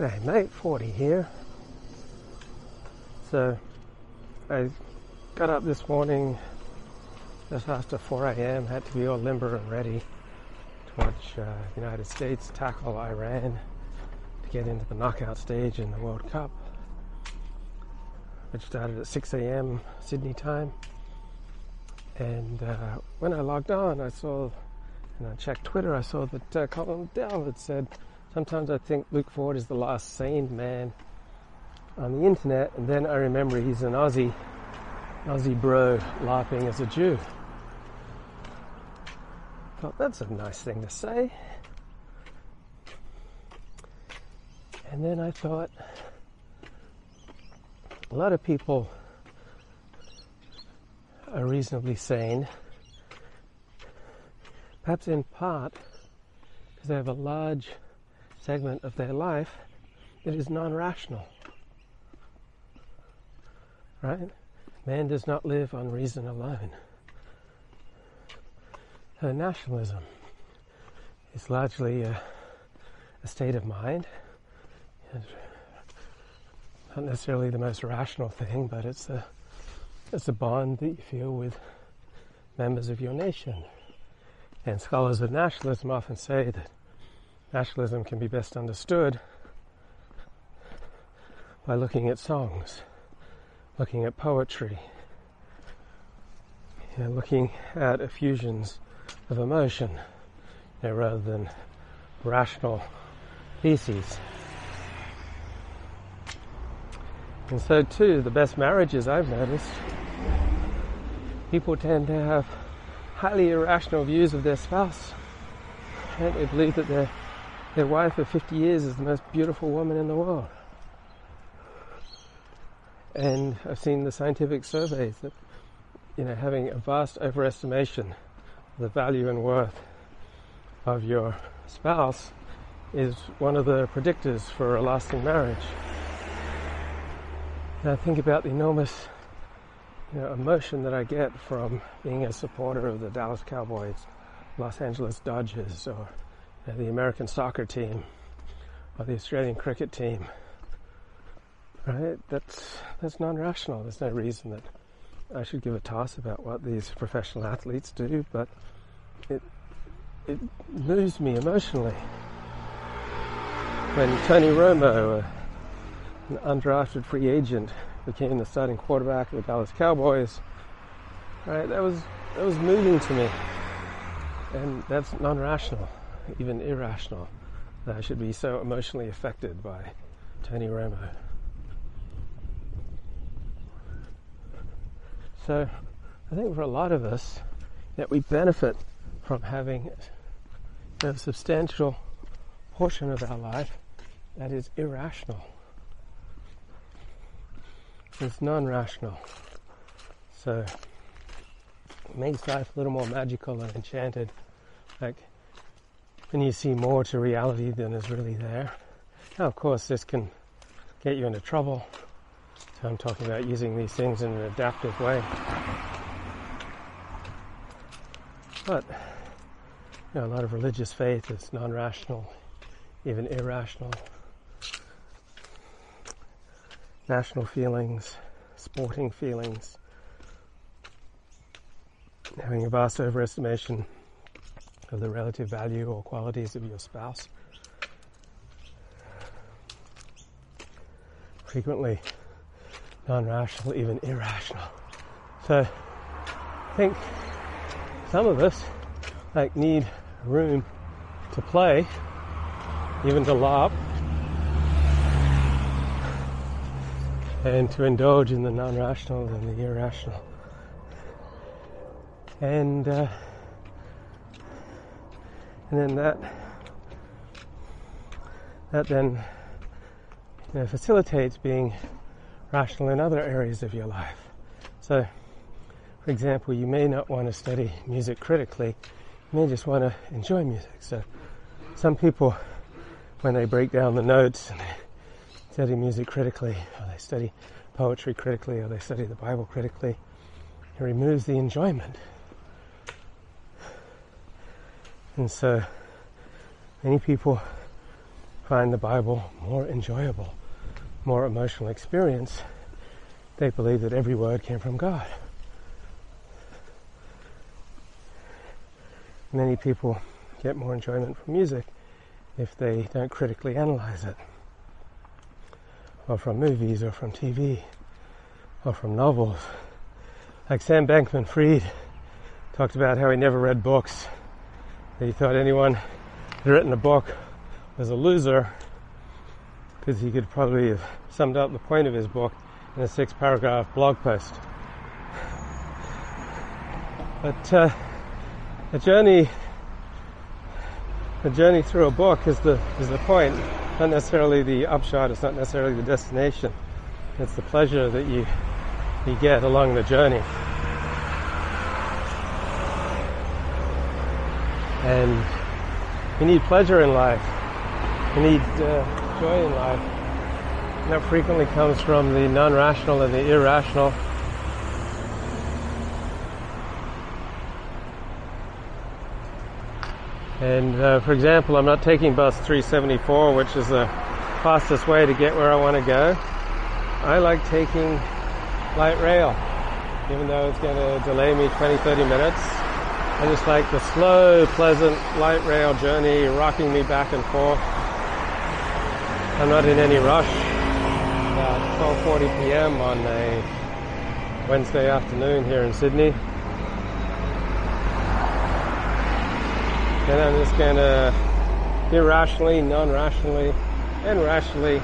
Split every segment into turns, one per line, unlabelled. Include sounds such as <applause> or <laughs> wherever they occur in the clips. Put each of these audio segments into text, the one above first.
G'day mate, Ford here. So I got up this morning just after 4 a.m. Had to be all limber and ready to watch uh, United States tackle Iran to get into the knockout stage in the World Cup, which started at 6 a.m. Sydney time. And uh, when I logged on, I saw, and I checked Twitter, I saw that uh, Colin Dell had said, sometimes I think Luke Ford is the last sane man on the internet, and then I remember he's an Aussie, Aussie bro LARPing as a Jew. Thought that's a nice thing to say. And then I thought, a lot of people are reasonably sane, perhaps in part because they have a large segment of their life that is non rational. Right? Man does not live on reason alone. Nationalism is largely a, a state of mind. It's not necessarily the most rational thing, but it's a it's a bond that you feel with members of your nation. And scholars of nationalism often say that nationalism can be best understood by looking at songs, looking at poetry, you know, looking at effusions of emotion you know, rather than rational theses. And so, too, the best marriages I've noticed, people tend to have highly irrational views of their spouse. They believe that their, their wife of 50 years is the most beautiful woman in the world. And I've seen the scientific surveys that, you know, having a vast overestimation of the value and worth of your spouse is one of the predictors for a lasting marriage. I think about the enormous you know, emotion that I get from being a supporter of the Dallas Cowboys, Los Angeles Dodgers, or the American soccer team, or the Australian cricket team. Right? That's that's non-rational. There's no reason that I should give a toss about what these professional athletes do, but it it moves me emotionally. When Tony Romo, uh, an undrafted free agent, became the starting quarterback of the Dallas Cowboys, right? That was that was moving to me, and that's non-rational, even irrational. That I should be so emotionally affected by Tony Romo. So I think for a lot of us that we benefit from having a substantial portion of our life that is irrational. It's non-rational. So it makes life a little more magical and enchanted. Like when you see more to reality than is really there. Now of course this can get you into trouble so I'm talking about using these things in an adaptive way. But you know, a lot of religious faith is non-rational, even irrational. National feelings, sporting feelings, having a vast overestimation of the relative value or qualities of your spouse. Frequently non-rational, even irrational. So I think some of us like need room to play, even to laugh, and to indulge in the non-rational and the irrational. And uh, and then that that then you know, facilitates being rational in other areas of your life. So, for example, you may not want to study music critically, you may just want to enjoy music. So, some people, when they break down the notes and they study music critically, or they study poetry critically, or they study the Bible critically, it removes the enjoyment. And so, many people find the Bible more enjoyable, more emotional experience, they believe that every word came from God. Many people get more enjoyment from music if they don't critically analyze it, or from movies, or from TV, or from novels. Like Sam Bankman Fried talked about how he never read books, he thought anyone who had written a book was a loser because he could probably have summed up the point of his book in a six paragraph blog post. But uh, the journey the journey through a book is the is the point, not necessarily the upshot. It's not necessarily the destination. It's the pleasure that you you get along the journey. And you need pleasure in life. You need uh, joy in life. And that frequently comes from the non-rational and the irrational. And uh, for example, I'm not taking bus 374, which is the fastest way to get where I want to go. I like taking light rail, even though it's going to delay me 20, 30 minutes. I just like the slow, pleasant light rail journey rocking me back and forth. I'm not in any rush. About 12:40 p.m. on a Wednesday afternoon here in Sydney. And I'm just gonna irrationally, non-rationally, and rationally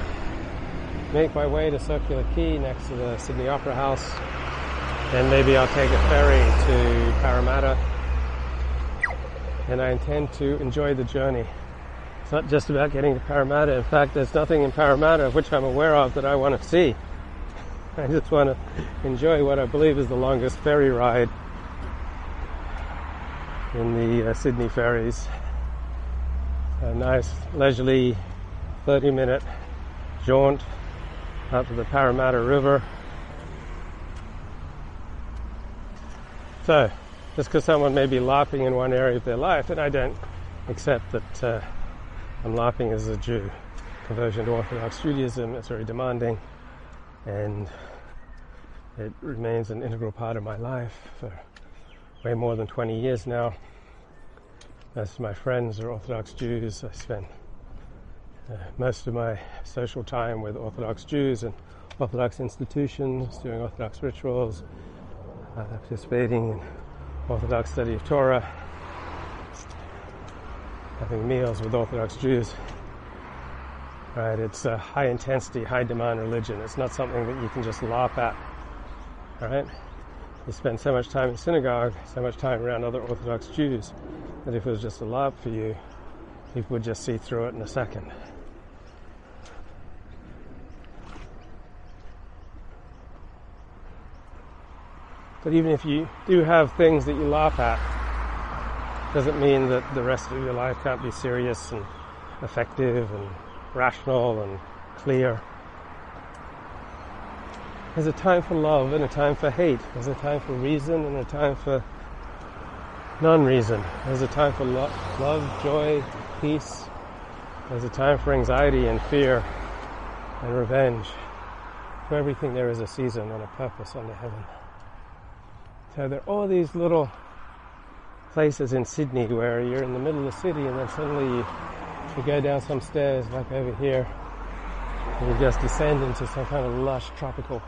make my way to Circular Quay next to the Sydney Opera House. Then maybe I'll take a ferry to Parramatta. And I intend to enjoy the journey. It's not just about getting to Parramatta. In fact, there's nothing in Parramatta which I'm aware of that I want to see. <laughs> I just want to enjoy what I believe is the longest ferry ride in the uh, Sydney ferries. A nice leisurely 30 minute jaunt up to the Parramatta River. So, just because someone may be LARPing in one area of their life, and I don't accept that uh, I'm LARPing as a Jew. Conversion to Orthodox Judaism is very demanding, and it remains an integral part of my life for way more than 20 years now. Most of my friends are Orthodox Jews. I spend uh, most of my social time with Orthodox Jews and Orthodox institutions, doing Orthodox rituals, uh, participating in Orthodox study of Torah, having meals with Orthodox Jews. Right, it's a high intensity, high demand religion. It's not something that you can just LARP at. Right? You spend so much time in synagogue, so much time around other Orthodox Jews, that if it was just a LARP for you, people would just see through it in a second. But even if you do have things that you laugh at, doesn't mean that the rest of your life can't be serious and effective and rational and clear. There's a time for love and a time for hate. There's a time for reason and a time for non-reason. There's a time for lo- love, joy, peace. There's a time for anxiety and fear and revenge. For everything there is a season and a purpose under heaven. So there are all these little places in Sydney where you're in the middle of the city and then suddenly you, you go down some stairs like over here and you just descend into some kind of lush tropical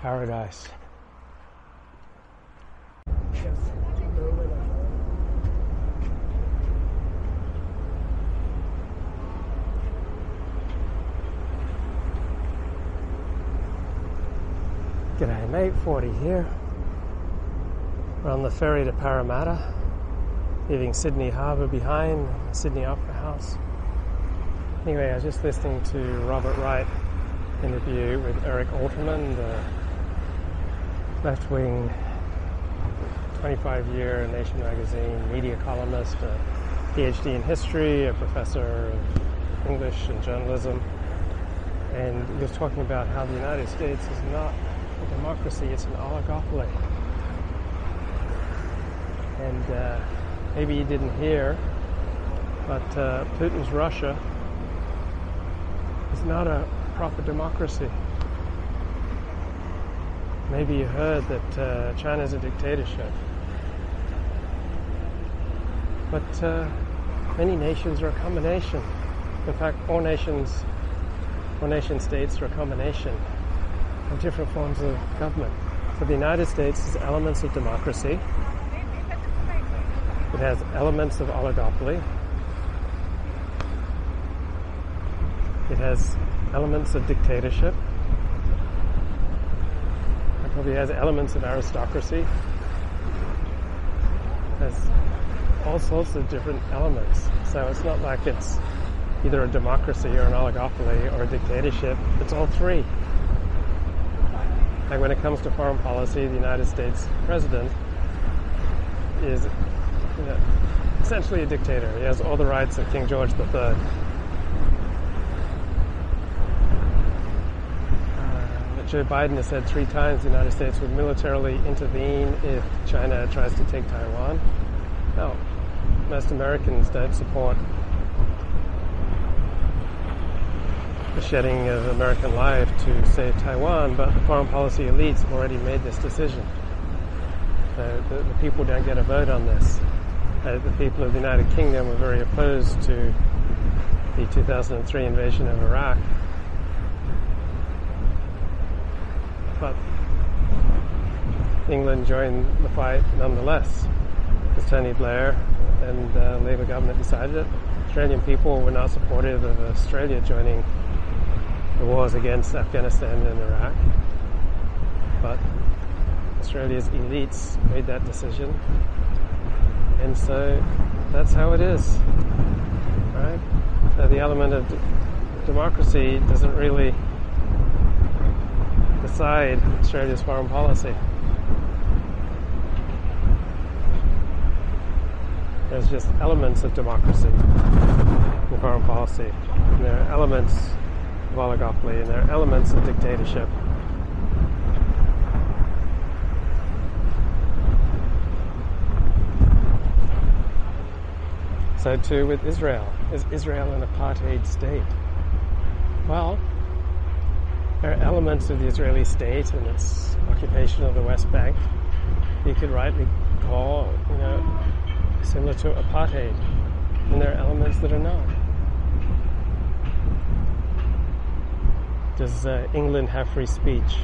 paradise. G'day mate, Ford here. We're on the ferry to Parramatta, leaving Sydney Harbour behind, Sydney Opera House. Anyway, I was just listening to Robert Wright interview with Eric Alterman, the left wing 25 year Nation magazine media columnist, a PhD in history, a professor of English and journalism. And he was talking about how the United States is not a democracy, it's an oligopoly and uh, maybe you didn't hear, but uh, Putin's Russia is not a proper democracy. Maybe you heard that uh, China is a dictatorship. But uh, many nations are a combination. In fact, all nations, all nation states are a combination of different forms of government. So the United States has elements of democracy. It has elements of oligopoly. It has elements of dictatorship. It probably has elements of aristocracy. It has all sorts of different elements. So it's not like it's either a democracy or an oligopoly or a dictatorship. It's all three. Like when it comes to foreign policy, the United States president is essentially a dictator. He has all the rights of King George III. Uh, Joe Biden has said three times the United States would militarily intervene if China tries to take Taiwan. No, most Americans don't support the shedding of American life to save Taiwan, but the foreign policy elites have already made this decision. So the, the people don't get a vote on this. Uh, the people of the United Kingdom were very opposed to the 2003 invasion of Iraq. But England joined the fight nonetheless. Because Tony Blair and the uh, Labour government decided it. Australian people were not supportive of Australia joining the wars against Afghanistan and Iraq. But Australia's elites made that decision. And so that's how it is. Right? So the element of d- democracy doesn't really decide Australia's foreign policy. There's just elements of democracy in foreign policy. And there are elements of oligopoly and there are elements of dictatorship. So too with Israel. Is Israel an apartheid state? Well, there are elements of the Israeli state and its occupation of the West Bank you could rightly call, you know, similar to apartheid, and there are elements that are not. Does uh, England have free speech?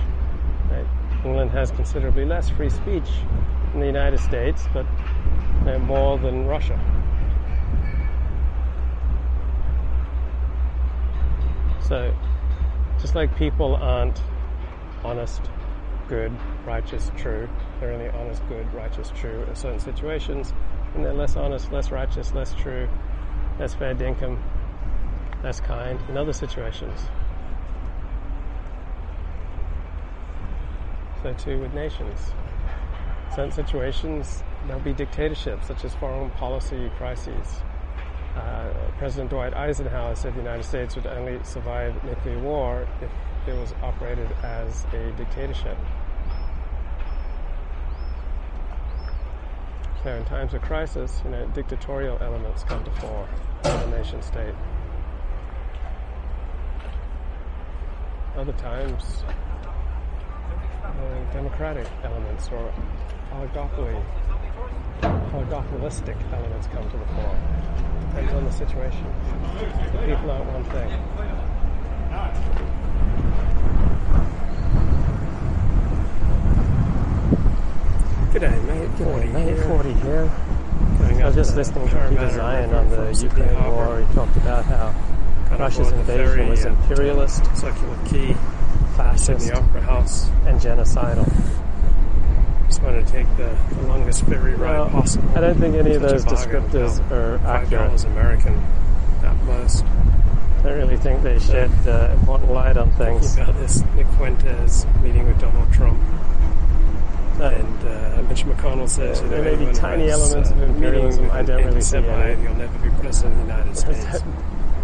Right? England has considerably less free speech than the United States, but you know, more than Russia. So, just like people aren't honest, good, righteous, true, they're only honest, good, righteous, true in certain situations, and they're less honest, less righteous, less true, less fair dinkum, less kind in other situations. So too with nations. Certain situations there'll be dictatorships such as foreign policy crises. Uh, President Dwight Eisenhower said the United States would only survive nuclear war if it was operated as a dictatorship. So in times of crisis, you know, dictatorial elements come to fore in a nation state. Other times, democratic elements or oligopoly, oligopolistic elements come to the fore. Depends on the situation. The people aren't one thing. G'day, mate. G'day, mate. Ford here. I was just listening to Peter Zeihan on the Ukraine war. He talked about how Russia's invasion was uh, imperialist,
Circular Quay,
fascist,
the Opera House.
and genocidal.
Just want to take the, the longest ferry ride
Well,
possible.
I don't think any of those descriptors are accurate.
dollars American at most.
I don't really think they shed uh, important light on things.
About this Nick Fuentes meeting with Donald Trump.
No.
And uh, Mitch McConnell says, you know,
There may be tiny
has,
elements
uh,
of imperialism. I don't really see any.
You'll never be president of the United <laughs> States.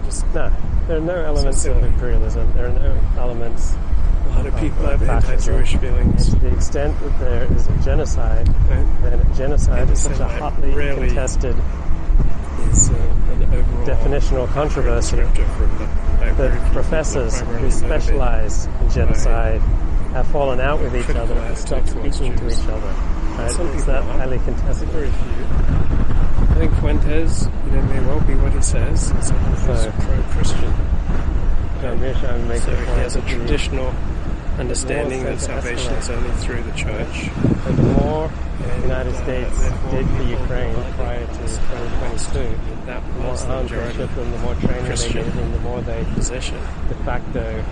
Just <laughs>
No, there are no elements
silly.
of imperialism. There are no elements.
A lot of people have anti-Jewish feelings.
And to the extent that there is a genocide,
Right?
then genocide is such a hotly
rarely
contested
Is uh, an overall
definitional controversy. that professors who specialize in genocide have fallen out with each other and stopped speaking to each other. Right? It's that
are.
highly contested.
Very few. I think Fuentes, you know, may well be what he says. Someone who's
So-
pro-Christian.
John Mearsheimer makes
So he has a traditional understanding that salvation is only through the church.
that the more the
And,
United
uh,
States did for Ukraine prior to 2022,
That
the more
was the
arms they
majority
shipped them, the more training
Christian
they gave them, the more they
position.
de facto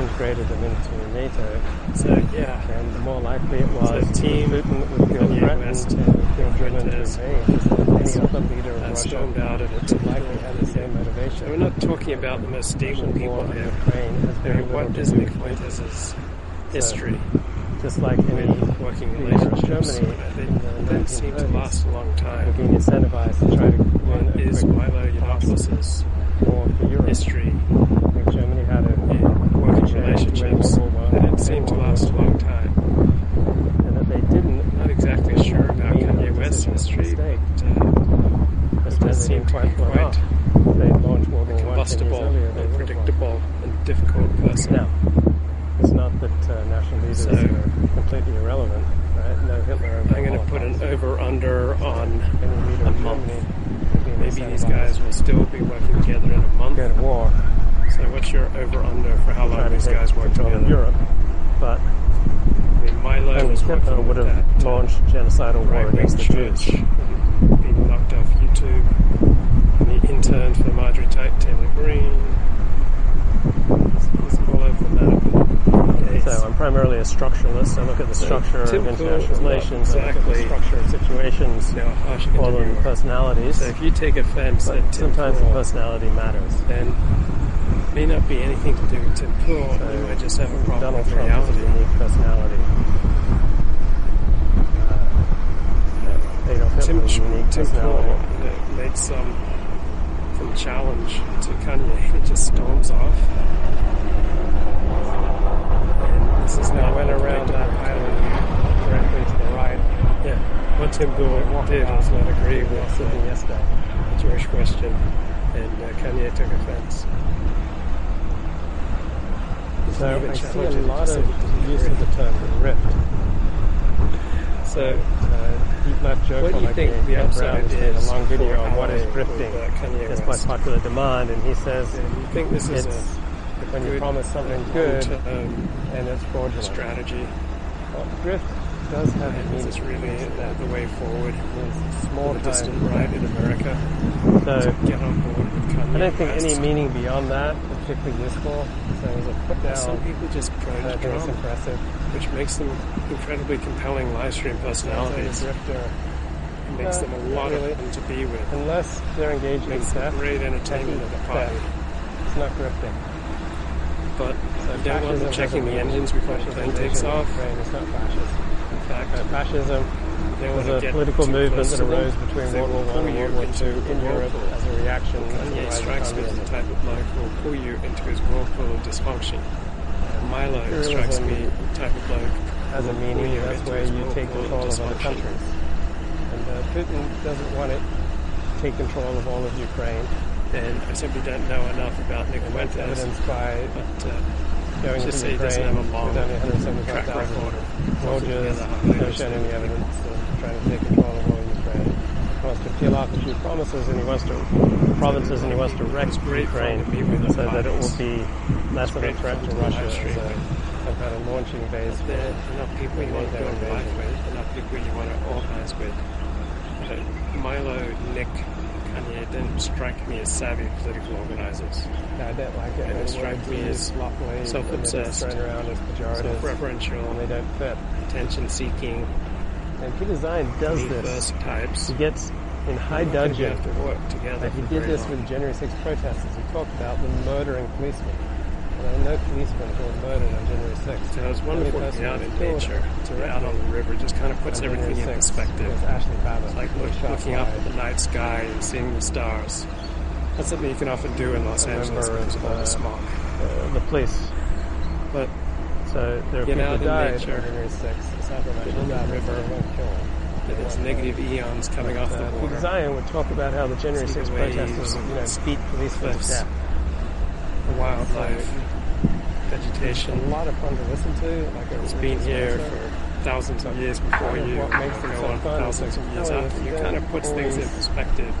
integrated them into NATO,
So yeah,
and the more likely it was
So team
Putin would
Kanye
threatened
West
and would feel driven to invade. Any other leader of
uh,
Russia
stormed out a
would likely have the same motivation.
So we're not talking about the most stable people
in. Ukraine has very
what
to
is
do
Nick
with Putin.
Fuentes' history
Just like any
working relationships?
Germany
They
the
don't seem to last a long time.
been incentivized to try to win a
is Milo Yiannopoulos'
war for Europe.
history
Germany had a
in working
chance to win
relationships?
World War One,
They didn't seem to last a long time.
and that they didn't
Not exactly sure about Kanye
that
West's
decision
history, but uh, it does seem to be
quite pull it
quite.
They launched World War One ten
combustible
earlier, they
and
would have won.
predictable and difficult person.
Now, it's not that uh, national leaders
So-
are completely irrelevant. Right? No Hitler.
I'm going to put an over-under on a month.
Germany would be
maybe these guys will still be working together in a month.
go to war.
So what's your over-under for how long these guys work
control
together?
of Europe. But
I mean, Milo was
Hitler would have launched genocidal war against the
church,
Jews.
being knocked off YouTube. And he interned for Marjorie Ta- Taylor Greene. He's, he's all over the map. Yeah,
So I'm primarily a structuralist. I look at the
So
structure of international relations. I look at the structure of situations,
you know, harsh
all of the personalities.
So if you take offense
But sometimes the personality matters.
then it may not be anything to do with Tim Pool.
So
you might just have a problem
Donald
with
Trump
reality.
is a unique personality. Uh,
Tim,
a unique
Tim Pool made some some challenge to Kanye. <laughs> He just storms off. And this is
Now went around that island directly to the right.
Yeah, what Tim Pool did was not agree with the
yesterday.
A Jewish question, and uh, Kanye took offense.
So I see a lot of use of the term grift.
So,
Uh, Deep Left joke
what do you
like
think the upside
has made
is
a long video on what is
grifting uh,
by popular demand, and he says
And you think this is
it's
a
when you promise something good
long-term
and it's fraudulent.
strategy?
Well, grift does have a
And
meaning.
is really the, the way forward
It's small
for distant right in America?
So
Get on board
I don't think any meaning beyond that is particularly useful. So as a put down,
Some people just prone
I think it's impressive.
which makes them incredibly compelling live stream personalities. It makes
Uh,
them a lot
really.
of fun to be with.
unless they're engaged in theft,
great entertainment at the party.
it's not grifting.
But
So
don't want them checking the engines before the plane takes off.
It's not fascist.
Fact,
Uh, fascism
they
was a political movement that arose between World War One and World War Two in Europe as a reaction to the
Kanye strikes me as the type of bloke who will pull you into his whirlpool of dysfunction. Milo
Imperialism
strikes me the type of bloke
Has a meaning, that's where you take control of other countries. And uh, Putin doesn't want to take control of all of Ukraine.
And I simply don't know enough about Nick Fuentes.
evidenced by
But uh,
going
just
into Ukraine
doesn't have a long
with only 175,000
record of holding
soldiers, no shown any evidence of trying to take control of all of Ukraine. He wants to peel off a few promises and he wants to provinces and he wants to wreck
great
Ukraine
fun to meet with the
so that it will be less of a threat to Russia as a, some kind of launching base. For
They're not people you want to build a life with. They're people you want to organize with. Milo, Nick, Kanye didn't strike me as savvy political organizers.
I don't like it.
And it strike me as self-obsessed,
and they're around as pejoratives
Self-referential,
they don't fit.
attention-seeking,
And Peter Zeihan does this.
types.
He gets in high dudgeon.
able to work together.
Like he did this
long.
with January 6 protesters. He talked about the murdering policemen. And there are no policemen who were murdered on January 6th.
So it was wonderful to be out in nature, to out on the river. Just kind of puts everything in
January 6th
perspective.
Was Ashley Babbitt.
It's like look, looking up at the night sky and seeing the stars. That's something you can often do in Los Angeles because of all the smog.
uh, the police.
But
So there are
Get
people
out
who
in nature.
on January 6th. The South
Get the river.
They weren't killed. They
there's negative ions coming off the water.
Zeihan would talk about how the January
See the
6 protesters, you know,
the
beat policemen to death.
wildlife, vegetation.
a lot of fun to listen to. Like
It's been here for thousands of years before you.
what makes them so fun
thousands of years
oh,
after.
us
You kind of puts things in perspective.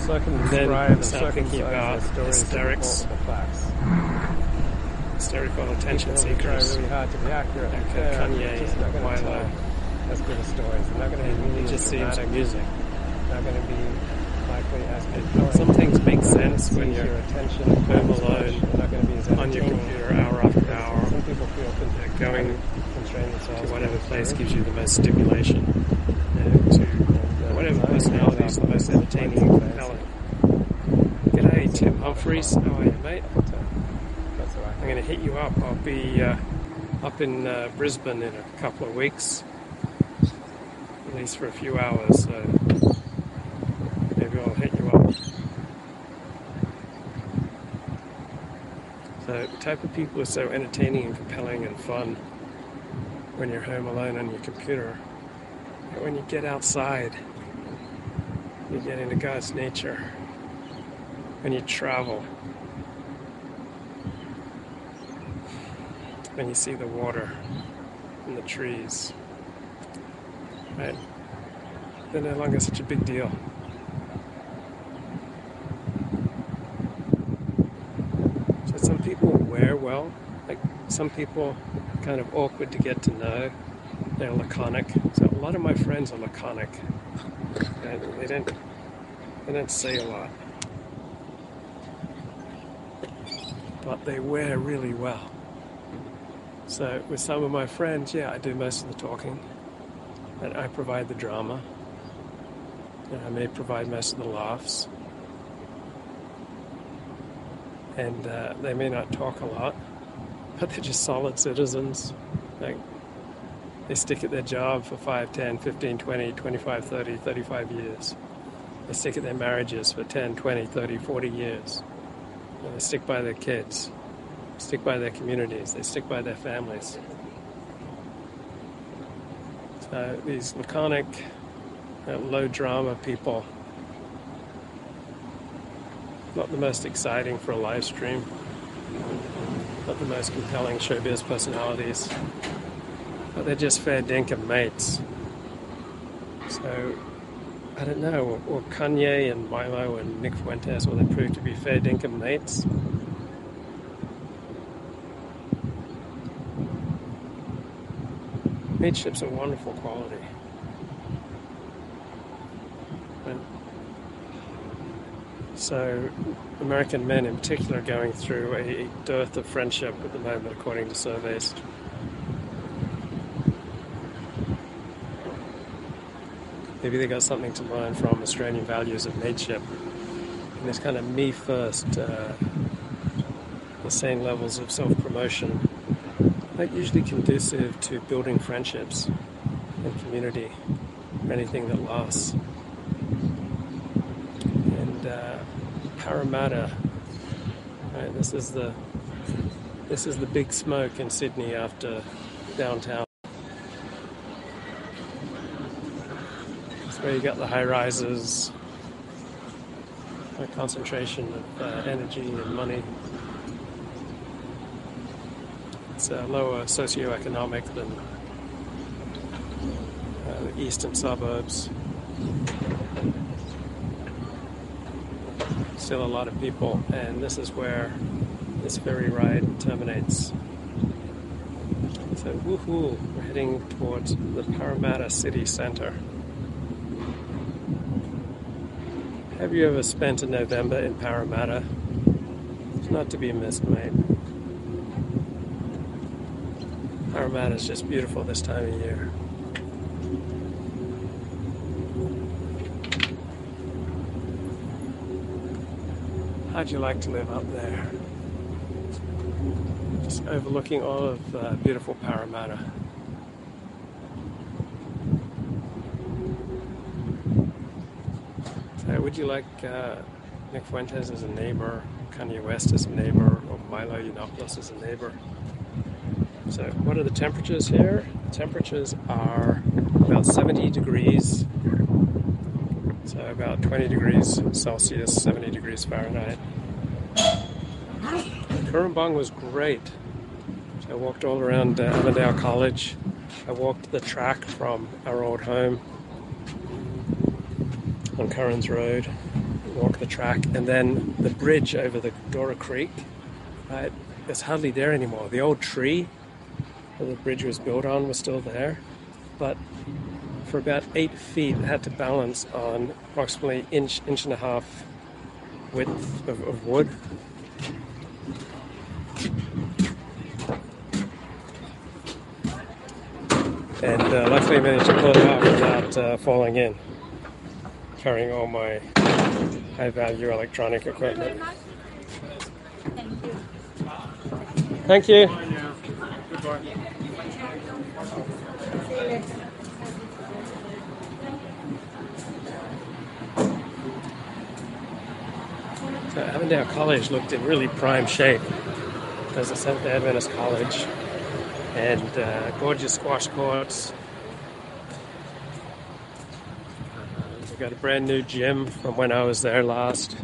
so I can describe and
start thinking about
circumcise the stories
hysterics.
of the facts.
Hysterical attention seekers.
really hard to be accurate.
Like, Kanye
they're just not
and
going to
Milo.
tell as good a stories. They're not going to be really
it just seems amusing.
Not going to be as.
Some things make sense when you're
your attention
home
as
alone
They're not going to be as
on your computer hour after hour.
Some people feel
going to whatever place gives you the most stimulation. And to
uh,
whatever personality is the most entertaining and compelling. G'day, Tim Humphreys. How are you, mate? I'm going to hit you up. I'll be uh, up in uh, Brisbane in a couple of weeks, at least for a few hours. So maybe I'll hit you up. So the type of people are so entertaining and compelling and fun when you're home alone on your computer. But when you get outside, you get into God's nature. When you travel, when you see the water and the trees, right? They're no longer such a big deal. So some people wear well, like some people kind of awkward to get to know. They're laconic. So a lot of my friends are laconic. And they don't they don't say a lot. But they wear really well. So with some of my friends, yeah, I do most of the talking, and I provide the drama, and I may provide most of the laughs, and uh, they may not talk a lot, but they're just solid citizens. Like they stick at their job for 5, 10, 15, 20, 25, 30, 35 years. They stick at their marriages for 10, 20, 30, 40 years. And they stick by their kids stick by their communities, they stick by their families. So these laconic, uh, low drama people, not the most exciting for a live stream, not the most compelling showbiz personalities, but they're just fair dinkum mates. So I don't know, or Kanye and Milo and Nick Fuentes, will they prove to be fair dinkum mates? Mateship's a wonderful quality. And so, American men in particular are going through a dearth of friendship at the moment, according to surveys. Maybe they got something to learn from Australian values of mateship. And this kind of me first, uh, the same levels of self promotion not usually conducive to building friendships and community anything that lasts. Uh, Parramatta, right, this is the this is the big smoke in Sydney after downtown. It's where you got the high rises, the concentration of uh, energy and money. It's uh, lower socioeconomic than uh, the eastern suburbs. Still a lot of people, and this is where this ferry ride terminates. So, woohoo! We're heading towards the Parramatta city centre. Have you ever spent a November in Parramatta? It's not to be missed, mate. Parramatta is just beautiful this time of year. How'd you like to live up there? Just overlooking all of uh, beautiful Parramatta. So, would you like uh, Nick Fuentes as a neighbor, Kanye West as a neighbor, or Milo Yiannopoulos as a neighbor? So, what are the temperatures here? The temperatures are about 70 degrees, so about 20 degrees Celsius, 70 degrees Fahrenheit.
Cooranbong was great. I walked all around uh, Avondale College. I walked the track from our old home on Currans Road, walked the track, and then the bridge over the Dora Creek. It's hardly there anymore. The old tree that the bridge was built on was still there, but for about eight feet, had to balance on approximately inch, inch and a half width of, of wood. And uh, luckily managed to pull it off without uh, falling in, carrying all my high value electronic equipment. Thank you. So Avondale College looked in really prime shape as a Seventh Adventist college, and uh, gorgeous squash courts. We got a brand new gym from when I was there last.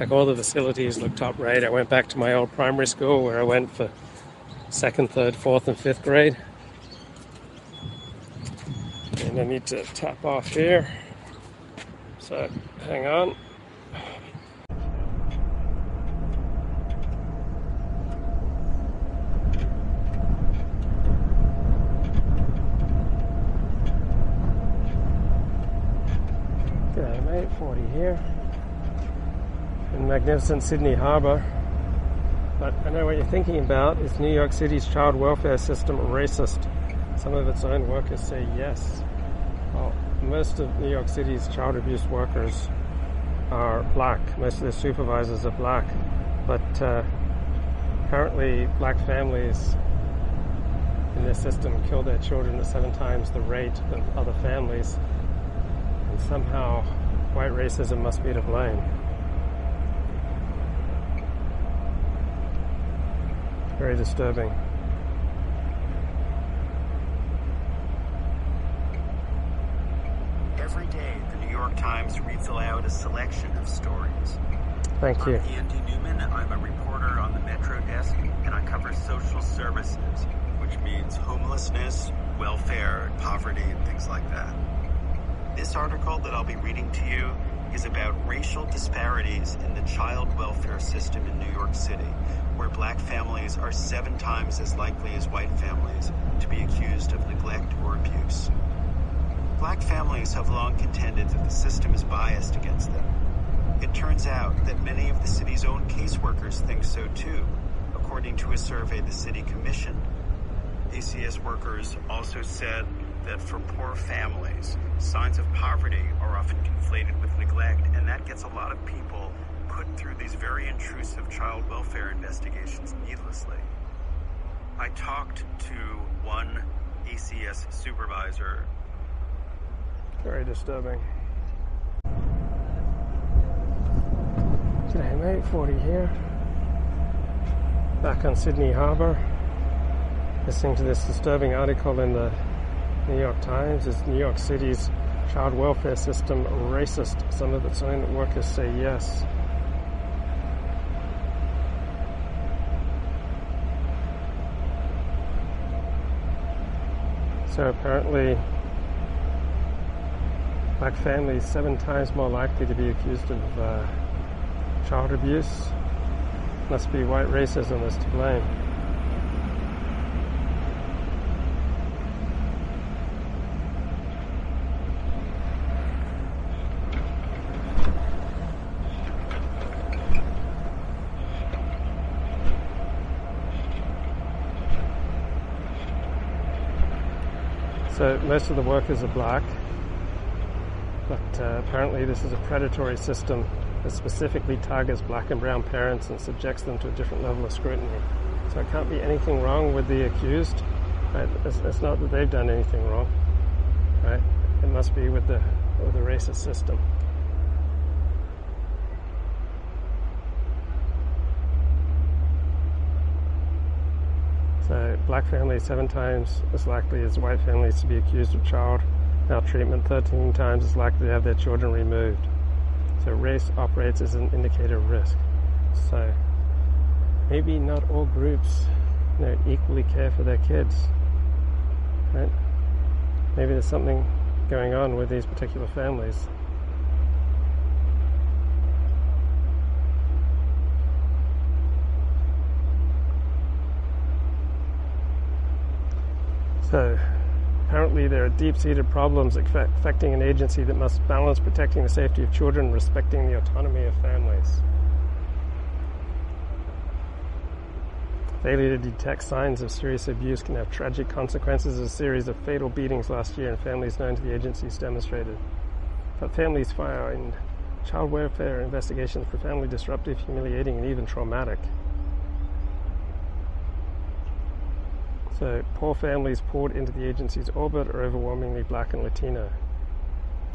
Like all the facilities look top rate. I went back to my old primary school where I went for second, third, fourth, and fifth grade. And I need to tap off here. So hang on. G'day mate, Ford here. In magnificent Sydney Harbour. But I know what you're thinking about. Is New York City's child welfare system racist? Some of its own workers say yes. Well, most of New York City's child abuse workers are black. Most of their supervisors are black. But uh, apparently, black families in this system kill their children at seven times the rate of other families. And somehow, white racism must be to blame. Very disturbing.
Every day, the New York Times reads aloud a selection of stories.
Thank you.
I'm Andy Newman. I'm a reporter on the Metro desk, and I cover social services, which means homelessness, welfare, poverty, and things like that. This article that I'll be reading to you is about racial disparities in the child welfare system in New York City, where black families are seven times as likely as white families to be accused of neglect or abuse. Black families have long contended that the system is biased against them. It turns out that many of the city's own caseworkers think so too, according to a survey the city commissioned. ACS workers also said that for poor families, signs of poverty are often conflated with neglect, and that gets a lot of people put through these very intrusive child welfare investigations needlessly. I talked to one ACS supervisor
Very disturbing. G'day mate, Ford here. Back on Sydney Harbour. Listening to this disturbing article in the New York Times. Is New York City's child welfare system racist? Some of its own workers say yes. So apparently, black families seven times more likely to be accused of uh, child abuse. Must be white racism that's to blame. So most of the workers are black, but uh, apparently this is a predatory system that specifically targets black and brown parents and subjects them to a different level of scrutiny. So it can't be anything wrong with the accused. Right? It's, it's not that they've done anything wrong. Right? It must be with the with the racist system. So black families seven times as likely as white families to be accused of child maltreatment, 13 times as likely to have their children removed. So race operates as an indicator of risk. So maybe not all groups you know, equally care for their kids. Right? Maybe there's something going on with these particular families. So, apparently, there are deep seated problems affecting an agency that must balance protecting the safety of children and respecting the autonomy of families. Failure to detect signs of serious abuse can have tragic consequences. A series of fatal beatings last year in families known to the agencies demonstrated. But families find child welfare investigations profoundly disruptive, humiliating, and even traumatic. So, poor families poured into the agency's orbit are overwhelmingly black and Latino.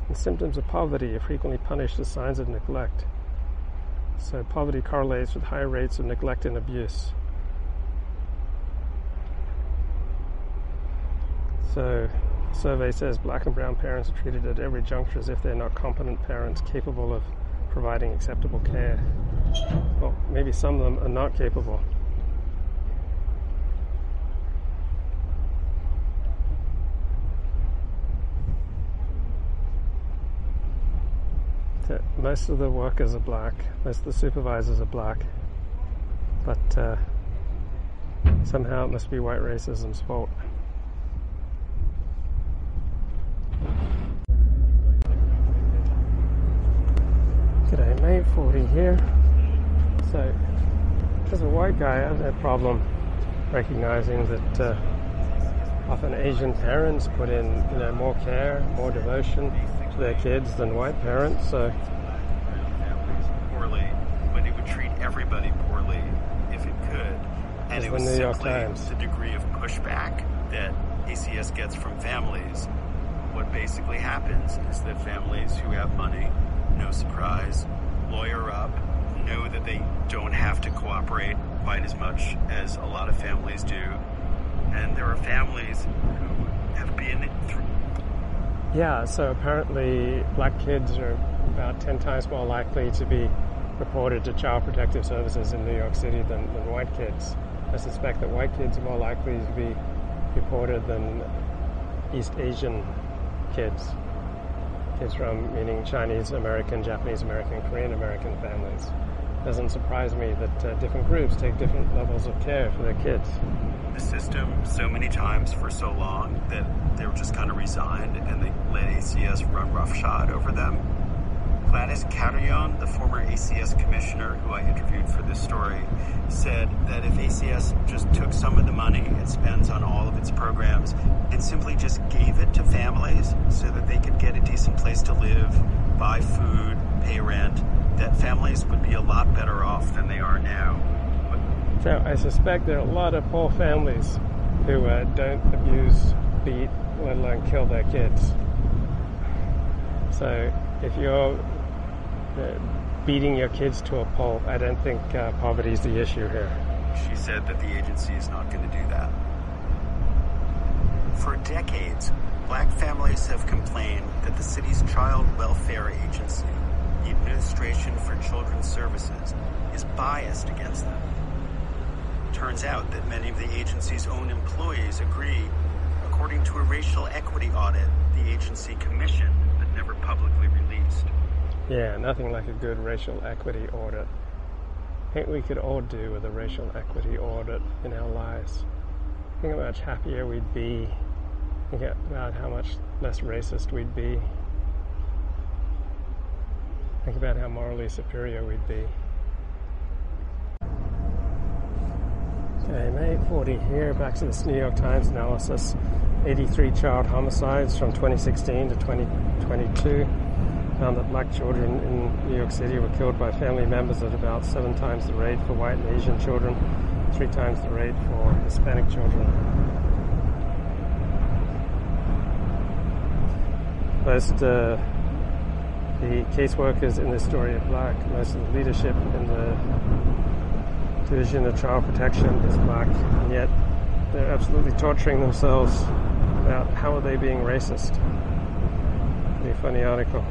And symptoms of poverty are frequently punished as signs of neglect. So, poverty correlates with higher rates of neglect and abuse. So, the survey says black and brown parents are treated at every juncture as if they're not competent parents capable of providing acceptable care. Well, maybe some of them are not capable. Most of the workers are black, most of the supervisors are black, but uh, somehow it must be white racism's fault. G'day mate, Ford here. So, as a white guy, I have no problem recognizing that uh, often Asian parents put in you know more care, more devotion to their kids than white parents. So
but it would treat everybody poorly if it could. And it was
the New York
simply
Times.
the degree of pushback that ACS gets from families. What basically happens is that families who have money, no surprise, lawyer up, know that they don't have to cooperate quite as much as a lot of families do. And there are families who have been through
Yeah, so apparently black kids are about 10 times more likely to be reported to Child Protective Services in New York City than, than white kids. I suspect that white kids are more likely to be reported than East Asian kids. Kids from, meaning Chinese American, Japanese American, Korean American families. Doesn't surprise me that uh, different groups take different levels of care for their kids.
the system so many times for so long that they were just kind of resigned and they let ACS run roughshod over them. Gladys Carrion, the former ACS commissioner who I interviewed for this story, said that if ACS just took some of the money it spends on all of its programs and simply just gave it to families so that they could get a decent place to live, buy food, pay rent, that families would be a lot better off than they are now.
So I suspect there are a lot of poor families who uh, don't abuse, beat, let alone kill their kids. So if you're beating your kids to a pulp, I don't think uh, poverty is the issue here.
She said that the agency is not going to do that. For decades, black families have complained that the city's child welfare agency, the Administration for Children's Services, is biased against them. Turns out that many of the agency's own employees agree, according to a racial equity audit the agency commissioned but never publicly released.
Yeah, nothing like a good racial equity audit. I think we could all do with a racial equity audit in our lives. Think how much happier we'd be. Think about how much less racist we'd be. Think about how morally superior we'd be. Okay, May Ford here, back to this New York Times analysis. 83 child homicides from 2016 to 2022 found that black children in New York City were killed by family members at about seven times the rate for white and Asian children, three times the rate for Hispanic children. Most uh, the caseworkers in this story are black. Most of the leadership in the Division of Child Protection is black, and yet they're absolutely torturing themselves about how are they being racist. Pretty funny article.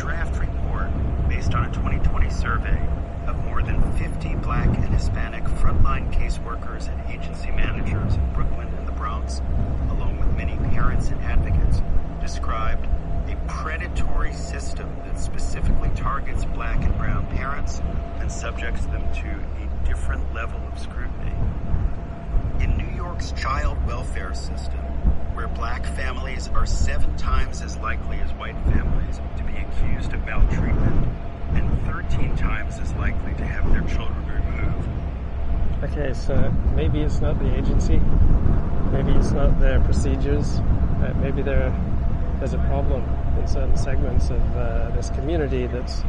Draft report based on a 2020 survey of more than 50 black and Hispanic frontline caseworkers and agency managers in Brooklyn and the Bronx, along with many parents and advocates, described a predatory system that specifically targets black and brown parents and subjects them to a different level of scrutiny. In New York's child welfare system, where black families are seven times as likely as white families to be accused of maltreatment and 13 times as likely to have their children removed.
Okay, so maybe it's not the agency, maybe it's not their procedures, uh, maybe there, there's a problem in certain segments of uh, this community that's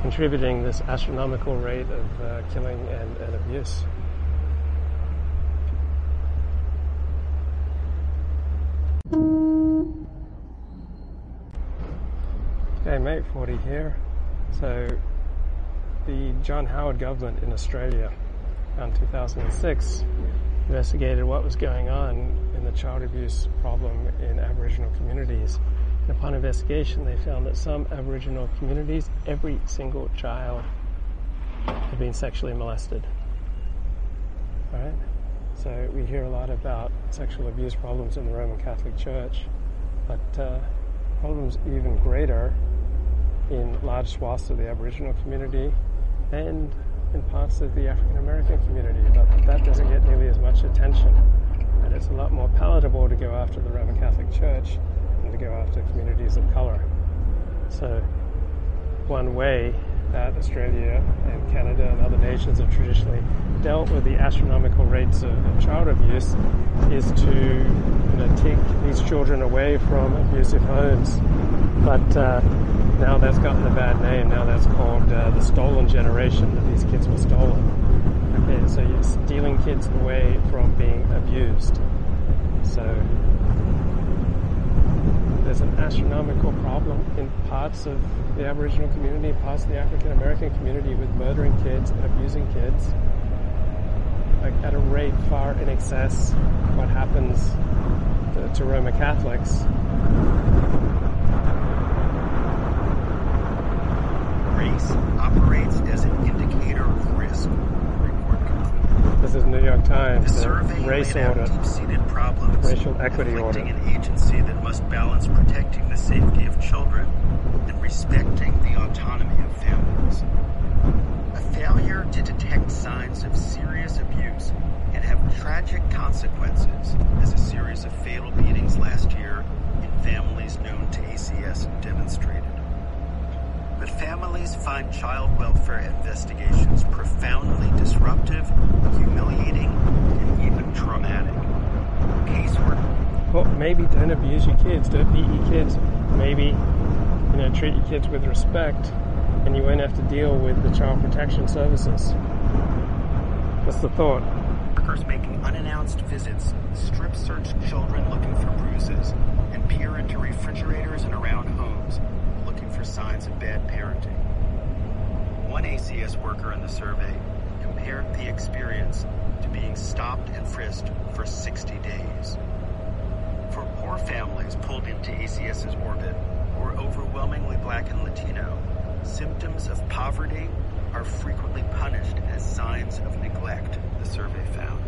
contributing this astronomical rate of uh, killing and, and abuse. Okay, mate, Ford here. So, the John Howard government in Australia around 2006 investigated what was going on in the child abuse problem in Aboriginal communities. And upon investigation, they found that some Aboriginal communities, every single child had been sexually molested. Right? So we hear a lot about sexual abuse problems in the Roman Catholic Church, but uh, problems even greater in large swaths of the Aboriginal community and in parts of the African American community, but that doesn't get nearly as much attention. And it's a lot more palatable to go after the Roman Catholic Church than to go after communities of color. So, one way that Australia and Canada and other nations have traditionally dealt with the astronomical rates of, child abuse is to you know, take these children away from abusive homes. But uh, now that's gotten a bad name. Now that's called uh, the stolen generation, that these kids were stolen. Okay, so you're stealing kids away from being abused. So there's an astronomical problem in parts of the Aboriginal community, parts of the African American community with murdering kids and abusing kids, like at a rate far in excess what happens to, to Roman Catholics.
Operates as an indicator of risk. Report.
This is New York Times.
The survey
race
laid
order.
out deep-seated problems,
Racial equity order.
an agency that must balance protecting the safety of children and respecting the autonomy of families. A failure to detect signs of serious abuse can have tragic consequences, as a series of fatal beatings last year in families known to ACS demonstrated. But families find child welfare investigations profoundly disruptive, humiliating, and even traumatic. Casework
Well, maybe don't abuse your kids, don't beat your kids. Maybe, you know, treat your kids with respect, and you won't have to deal with the child protection services. That's the thought.
workers making unannounced visits, strip search children looking for bruises, and peer into refrigerators and around homes looking for signs of bad parenting. One ACS worker in the survey compared the experience to being stopped and frisked for 60 days. For poor families pulled into ACS's orbit, who are overwhelmingly black and Latino, symptoms of poverty are frequently punished as signs of neglect, the survey found.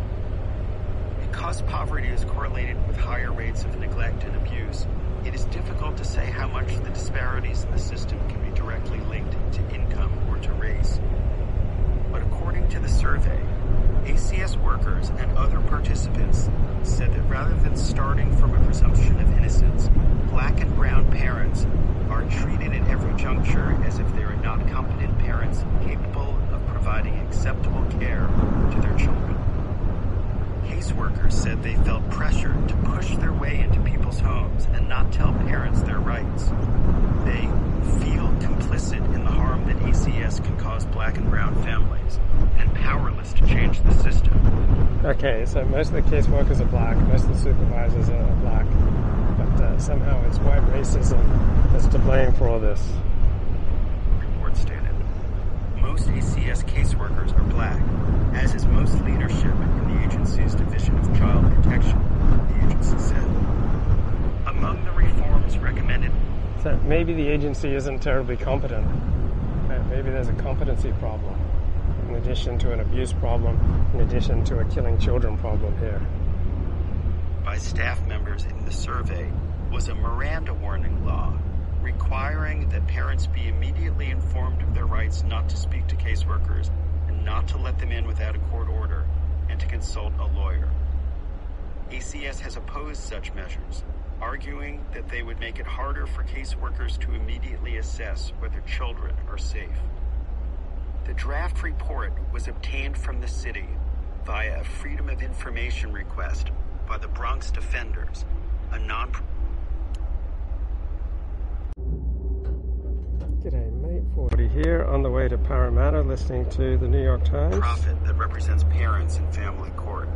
Because poverty is correlated with higher rates of neglect and abuse, it is difficult to say how much the disparities in the system can be directly linked to income or to race. But according to the survey, ACS workers and other participants said that rather than starting from a presumption of innocence, black and brown parents are treated at every juncture as if they are not competent parents capable of providing acceptable care to their children. Caseworkers said they felt pressured to push their way into people's homes and not tell parents their rights. They feel complicit in the harm that ACS can cause black and brown families and powerless to change the system.
Okay, so most of the caseworkers are black, most of the supervisors are black, but uh, somehow it's white racism that's to blame for all this.
Most ACS caseworkers are black, as is most leadership in the agency's Division of Child Protection, the agency said. Among the reforms recommended,
So maybe the agency isn't terribly competent. Uh, Maybe there's a competency problem in addition to an abuse problem, in addition to a killing children problem here.
By staff members in the survey was a Miranda warning law requiring that parents be immediately informed of their rights not to speak to caseworkers and not to let them in without a court order and to consult a lawyer. ACS has opposed such measures, arguing that they would make it harder for caseworkers to immediately assess whether children are safe. The draft report was obtained from the city via a Freedom of Information request by the Bronx Defenders, a non
G'day, mate. Ford here on the way to Parramatta listening to the New York Times.
profit that represents parents in family court.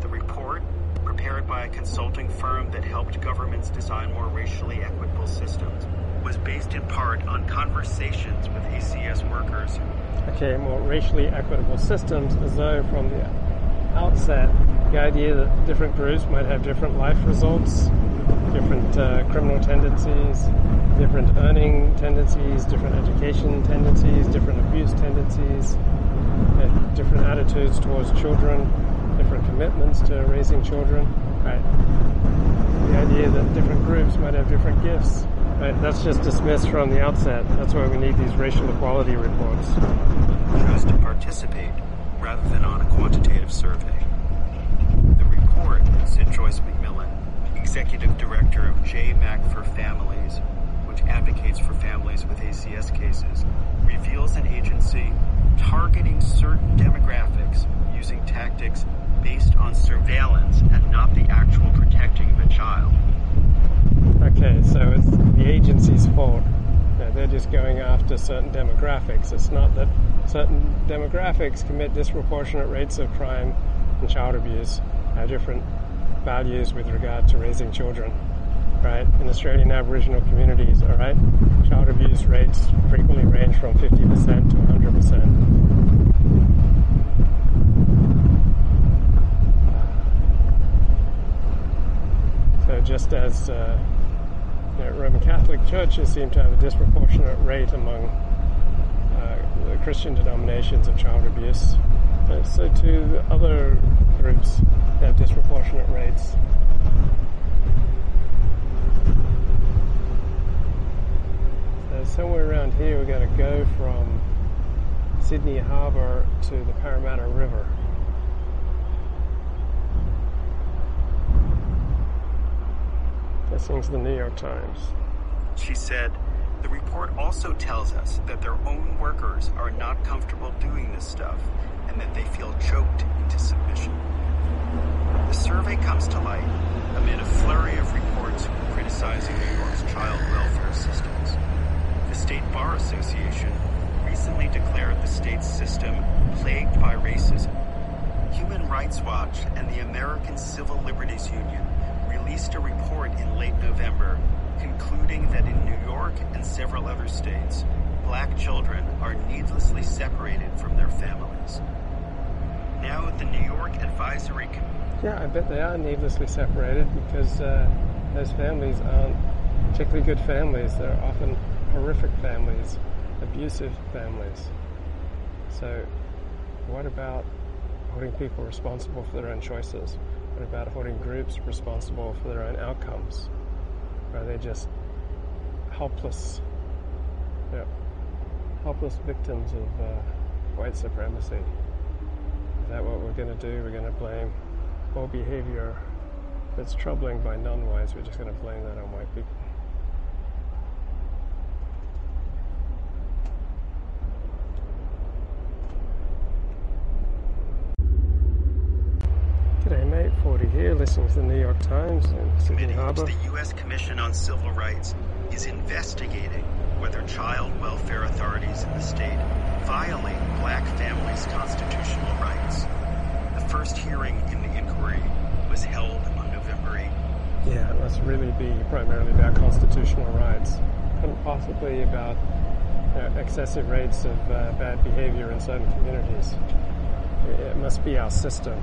The report, prepared by a consulting firm that helped governments design more racially equitable systems, was based in part on conversations with ACS workers
Okay, more racially equitable systems as though from the outset the idea that different groups might have different life results, different uh, criminal tendencies, different earning tendencies, different education tendencies, different abuse tendencies, and different attitudes towards children, different commitments to raising children, right? The idea that different groups might have different gifts, right? That's just dismissed from the outset. That's why we need these racial equality reports.
chose to participate rather than on a quantitative survey. The said Joyce McMillan, executive director of JMAC for Families, which advocates for families with ACS cases, reveals an agency targeting certain demographics using tactics based on surveillance and not the actual protecting of a child.
Okay, so it's the agency's fault. They're just going after certain demographics. It's not that certain demographics commit disproportionate rates of crime and child abuse, have different values with regard to raising children. Right? In Australian Aboriginal communities, all right, child abuse rates frequently range from 50% to 100%. So just as uh, you know, Roman Catholic churches seem to have a disproportionate rate among uh, the Christian denominations of child abuse, so too other groups have disproportionate rates. So somewhere around here, we're going to go from Sydney Harbour to the Parramatta River. Listening to the New York Times.
She said, the report also tells us that their own workers are not comfortable doing this stuff and that they feel choked into submission. The survey comes to light amid a flurry of reports criticizing New York's child welfare systems. The State Bar Association recently declared the state's system plagued by racism. Human Rights Watch and the American Civil Liberties Union released a report in late November concluding that in New York and several other states, black children are needlessly separated from their families. Now, the New York Advisory Committee
Yeah, I bet they are needlessly separated because uh, those families aren't particularly good families. They're often horrific families, abusive families. So, what about holding people responsible for their own choices? What about holding groups responsible for their own outcomes? Are they just helpless, helpless victims of uh, white supremacy? That what we're going to do? We're going to blame all behavior that's troubling by non-whites. We're just going to blame that on white people. G'day, mate. Ford here, listening to the New York Times in Sydney Harbour.
the U.S. Commission on Civil Rights is investigating whether child welfare authorities in the state violate black families' constitutional rights. The first hearing in the inquiry was held on November 8.
Yeah, it must really be primarily about constitutional rights. Couldn't possibly about you know, excessive rates of uh, bad behavior in certain communities. It it must be our system.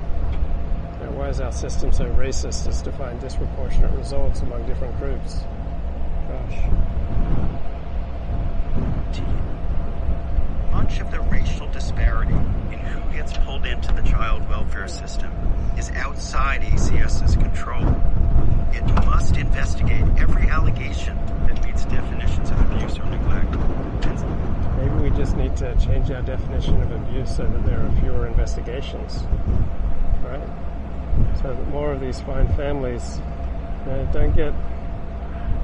You know, why is our system so racist as to find disproportionate results among different groups? Gosh.
Much of the racial disparity in who gets pulled into the child welfare system is outside ACS's control. It must investigate every allegation that meets definitions of abuse or neglect.
Maybe we just need to change our definition of abuse so that there are fewer investigations, right? So that more of these fine families you know, don't get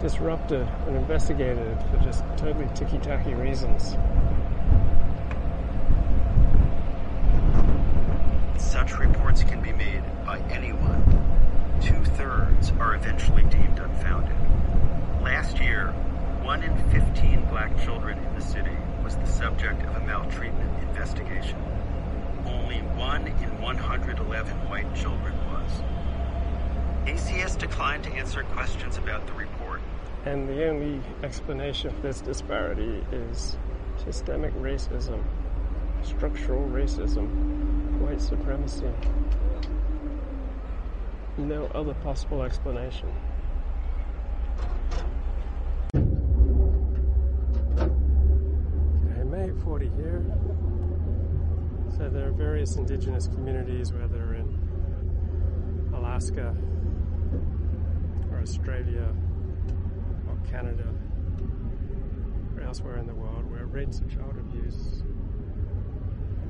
disrupted and investigated for just totally ticky-tacky reasons.
Reports can be made by anyone. Two thirds are eventually deemed unfounded. Last year, one in 15 black children in the city was the subject of a maltreatment investigation. Only one in 111 white children was. ACS declined to answer questions about the report.
And the only explanation for this disparity is systemic racism, structural racism, white supremacy. No other possible explanation. Okay, May Ford here. So there are various indigenous communities, whether in Alaska or Australia or Canada or elsewhere in the world, where rates of child abuse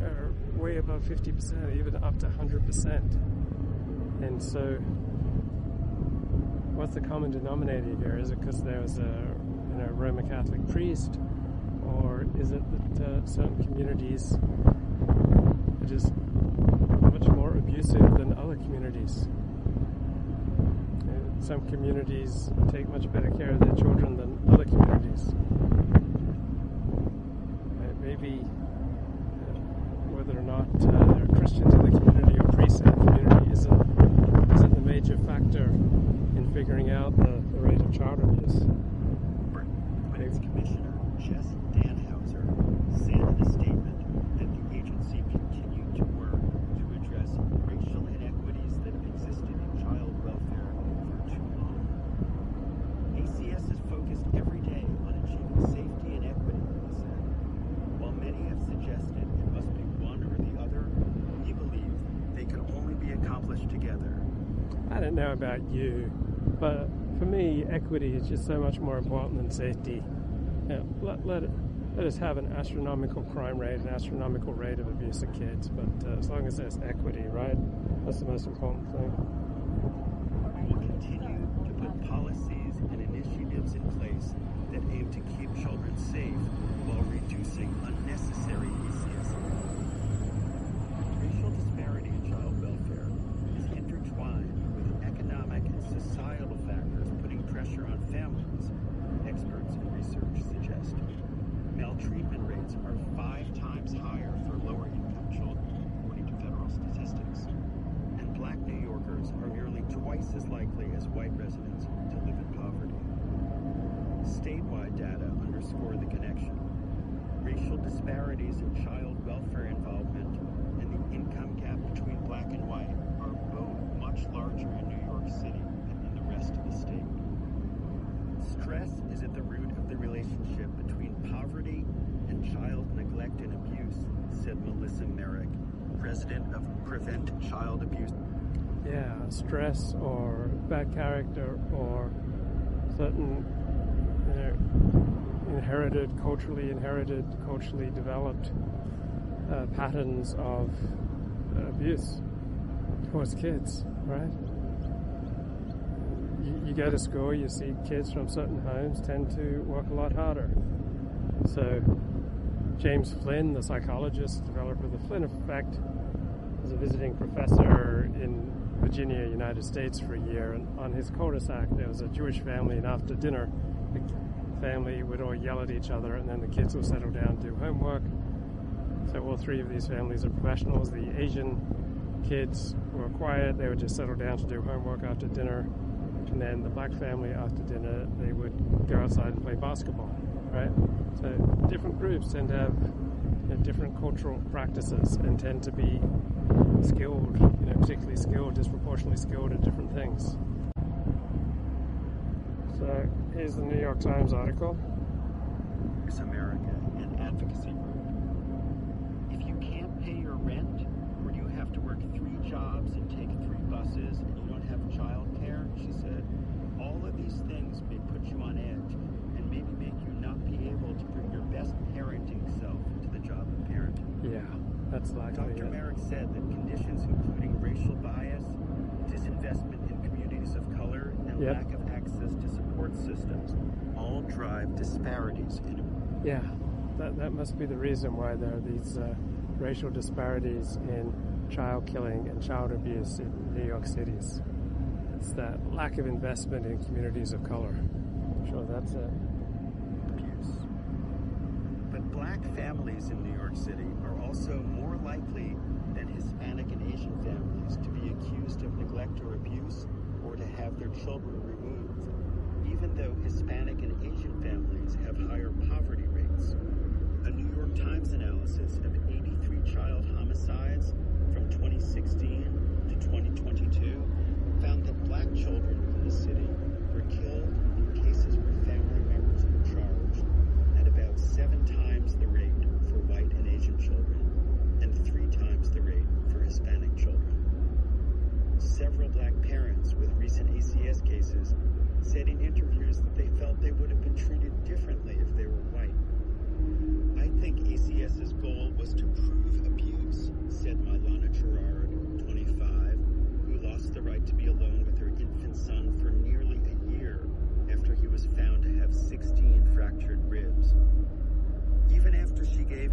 are way above 50%, even up to 100%. And so, what's the common denominator here? Is it because there was a you know, Roman Catholic priest, or is it that uh, certain communities are just much more abusive than other communities? Some communities take much better care of their children than other communities. Maybe whether or not uh, there are Christians in the community or priests in the community isn't, isn't the major factor in figuring out the, the rate of child abuse.
Women's Commissioner Jess Dannhauser said in a statement that the agency continued to work to address racial inequities that have existed in child welfare for too long. ACS is focused every day on achieving safety and equity, he said. While many have suggested it must be one or the other, he believes they can only be accomplished together.
I don't know about you, but for me, equity is just so much more important than safety. Let, let, let us have an astronomical crime rate, an astronomical rate of abuse of kids, but uh, as long as there's equity, right? That's the most important thing.
We will continue to put policies and initiatives in place that aim to keep children safe while reducing unnecessary ACS Racial disparity in child welfare is intertwined with economic and societal factors putting pressure on families, experts and research suggest. Maltreatment rates are five times higher for lower income children, according to federal statistics. And black New Yorkers are nearly twice as likely as white residents to live in poverty. Statewide data underscore the connection. Racial disparities in child welfare involvement and the income gap between black and white are both much larger in New York City than in the rest of the state. Stress is at the root of the relationship between poverty and child neglect and abuse, said Melissa Merrick, of Prevent Child Abuse.
Yeah, stress or bad character or certain inherited, culturally inherited, culturally developed uh, patterns of abuse towards kids, right? You, you go to school, you see kids from certain homes tend to work a lot harder. So, James Flynn, the psychologist, developer of the Flynn effect, was a visiting professor in Virginia, United States for a year, and on his cul-de-sac there was a Jewish family, and after dinner, the family would all yell at each other, and then the kids would settle down do homework. So all three of these families are professionals. The Asian kids were quiet; they would just settle down to do homework after dinner, and then the black family after dinner they would go outside and play basketball. Right? So different groups tend to have different cultural practices and tend to be skilled, you know, particularly skilled, disproportionately skilled at different things. So here's the New York Times article.
It's America an advocacy group? If you can't pay your rent, or you have to work three jobs and take three buses, and you don't have childcare, she said, all of these things may put you on edge and maybe make you not be able to bring your best parenting self.
Yeah, that's likely.
Dr.
it.
Merrick said that conditions including racial bias, disinvestment in communities of color, and
Yep.
lack of access to support systems all drive disparities in
Yeah, that, that must be the reason why there are these uh, racial disparities in child killing and child abuse in New York cities. It's that lack of investment in communities of color. Sure, that's it.
abuse. But black families in New York City are also more likely than Hispanic and Asian families to be accused of neglect or abuse or to have their children removed, even though Hispanic and Asian families have higher poverty rates. A New York Times analysis of 83 child homicides from 2016 to 2022 found that black children in the city were killed in cases where family members were charged at about seven times the rate for white Asian children and three times the rate for Hispanic children. Several black parents with recent ACS cases said in interviews that they felt they would have been treated differently if they were white. I think ACS's goal was to prove abuse, said Mylana Gerard, 25, who lost the right to be alone with her infant son for nearly a year after he was found to have 16 fractured ribs. Even after she gave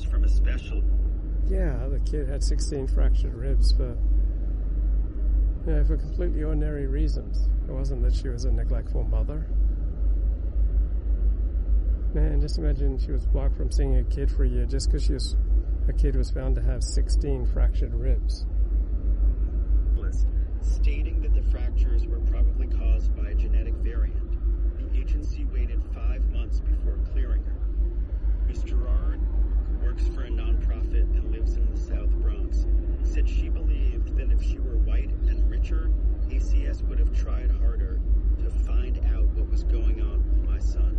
ACS from a special
Yeah, the kid had 16 fractured ribs for, you know, for completely ordinary reasons. It wasn't that she was a neglectful mother. Man, just imagine she was blocked from seeing a kid for a year just because she was, a kid was found to have 16 fractured ribs.
stating that the fractures were probably caused by a genetic variant. The agency waited five months before clearing her. Ms. Gerard, works for a nonprofit and lives in the South Bronx, said she believed that if she were white and richer, ACS would have tried harder to find out what was going on with my son.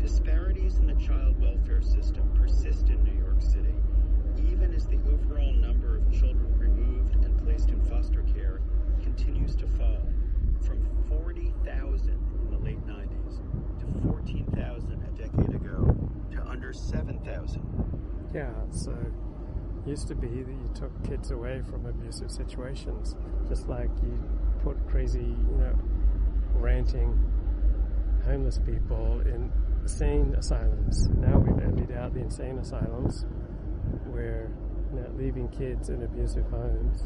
Disparities in the child welfare system persist in New York City, even as the overall number of children removed and placed in foster care continues to fall from 40,000 in the late 90s to 14,000 a decade ago under 7,000.
Yeah, so used to be that you took kids away from abusive situations, just like you put crazy, you know, ranting homeless people in insane asylums. Now we've emptied out the insane asylums. We're know, leaving kids in abusive homes.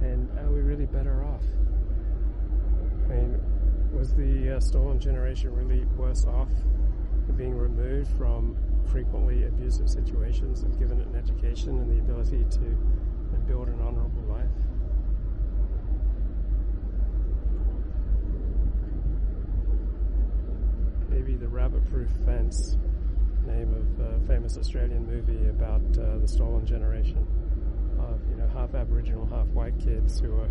And are we really better off? I mean, was the uh, stolen generation really worse off being removed from frequently abusive situations and given an education and the ability to build an honorable life? Maybe the rabbit-proof fence, name of a famous Australian movie about uh, the stolen generation of you know half Aboriginal, half white kids who were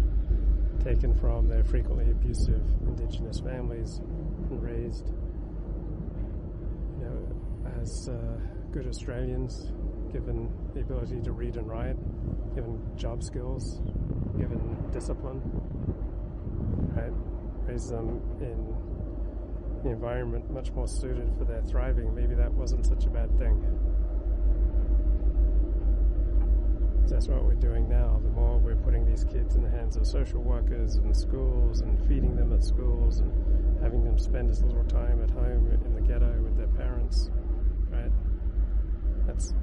taken from their frequently abusive Indigenous families and raised you know as uh, good Australians, given the ability to read and write, given job skills, given discipline, right? Raise them in the environment much more suited for their thriving. Maybe that wasn't such a bad thing. That's what we're doing now. The more we're putting these kids in the hands of social workers and schools and feeding them at schools and having them spend as little time at home in the ghetto with their parents? That's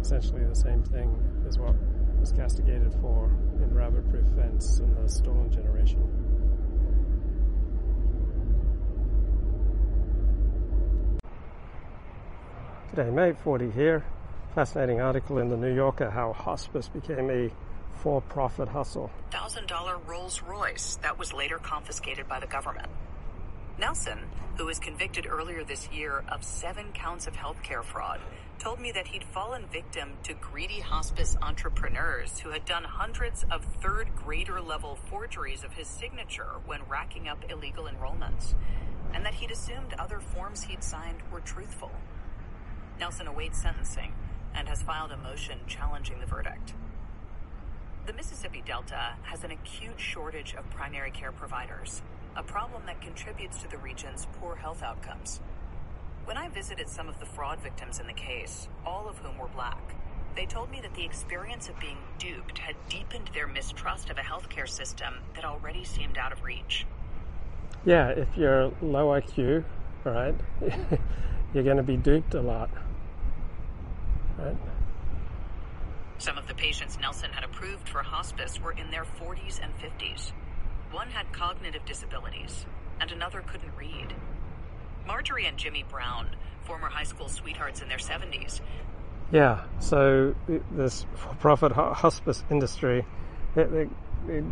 essentially the same thing as what was castigated for in Rabbit Proof Fence and the Stolen Generation.
Today, May Ford here. Fascinating article in the New Yorker how hospice became a for profit hustle.
$1,000 Rolls Royce that was later confiscated by the government. Nelson, who was convicted earlier this year of seven counts of healthcare fraud, told me that he'd fallen victim to greedy hospice entrepreneurs who had done hundreds of third grader level forgeries of his signature when racking up illegal enrollments, and that he'd assumed other forms he'd signed were truthful. Nelson awaits sentencing and has filed a motion challenging the verdict. The Mississippi Delta has an acute shortage of primary care providers. a problem that contributes to the region's poor health outcomes. When I visited some of the fraud victims in the case, all of whom were black, they told me that the experience of being duped had deepened their mistrust of a healthcare system that already seemed out of reach.
Yeah, if you're low IQ, right, <laughs> you're going to be duped a lot. Right?
Some of the patients Nelson had approved for hospice were in their 40s and 50s. One had cognitive disabilities, and another couldn't read. Marjorie and Jimmy Brown, former high school sweethearts in their 70s,
yeah, so this for-profit hospice industry, they're, they're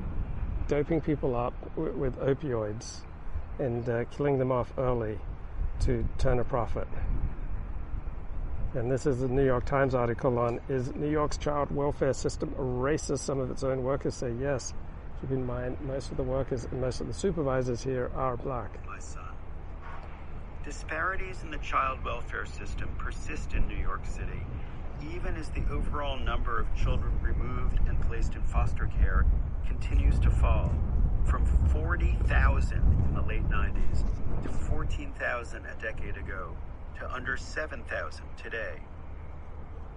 doping people up with, with opioids and uh, killing them off early to turn a profit. And this is the New York Times article on Is New York's child welfare system racist? Some of its own workers say yes. Keep in mind, most of the workers and most of the supervisors here are black.
Disparities in the child welfare system persist in New York City even as the overall number of children removed and placed in foster care continues to fall from 40,000 in the late 90s to 14,000 a decade ago to under 7,000 today.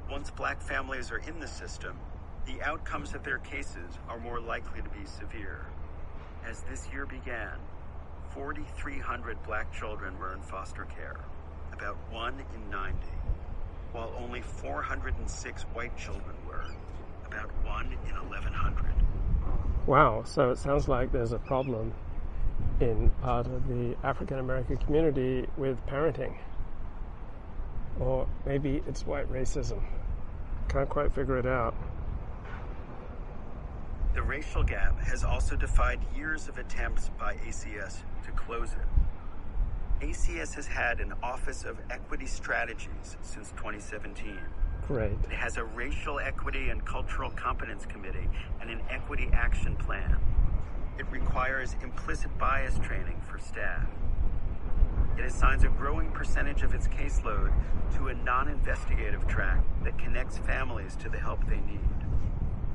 Once black families are in the system, the outcomes of their cases are more likely to be severe. As this year began, 4,300 black children were in foster care, about one in 90 while only 406 white children were, about one in 1,100.
Wow, so it sounds like there's a problem in part of the African American community with parenting. Or maybe it's white racism. Can't quite figure it out.
The racial gap has also defied years of attempts by ACS to close it. ACS has had an Office of Equity Strategies since 2017.
Great.
It has a Racial Equity and Cultural Competence Committee and an Equity Action Plan. It requires implicit bias training for staff. It assigns a growing percentage of its caseload to a non investigative track that connects families to the help they need.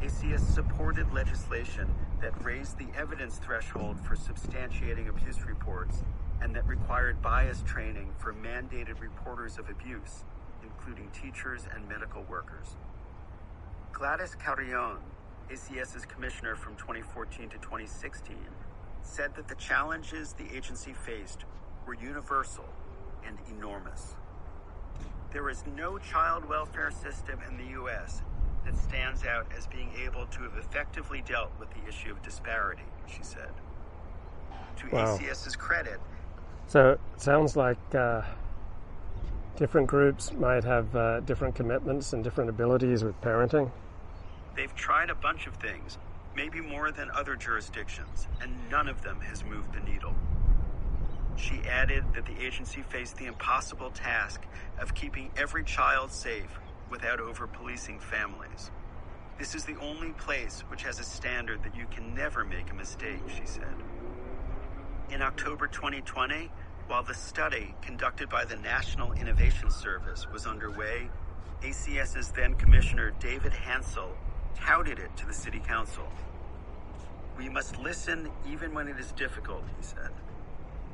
ACS supported legislation that raised the evidence threshold for substantiating abuse reports and that required bias training for mandated reporters of abuse, including teachers and medical workers. Gladys Carrion, ACS's commissioner from 2014 to 2016, said that the challenges the agency faced were universal and enormous. There is no child welfare system in the U.S. that stands out as being able to have effectively dealt with the issue of disparity, she said. To wow. ACS's credit,
so it sounds like uh, different groups might have uh, different commitments and different abilities with parenting.
They've tried a bunch of things, maybe more than other jurisdictions, and none of them has moved the needle. She added that the agency faced the impossible task of keeping every child safe without over policing families. This is the only place which has a standard that you can never make a mistake, she said. In October 2020, while the study conducted by the National Innovation Service was underway, ACS's then Commissioner David Hansell touted it to the City Council. We must listen even when it is difficult, he said.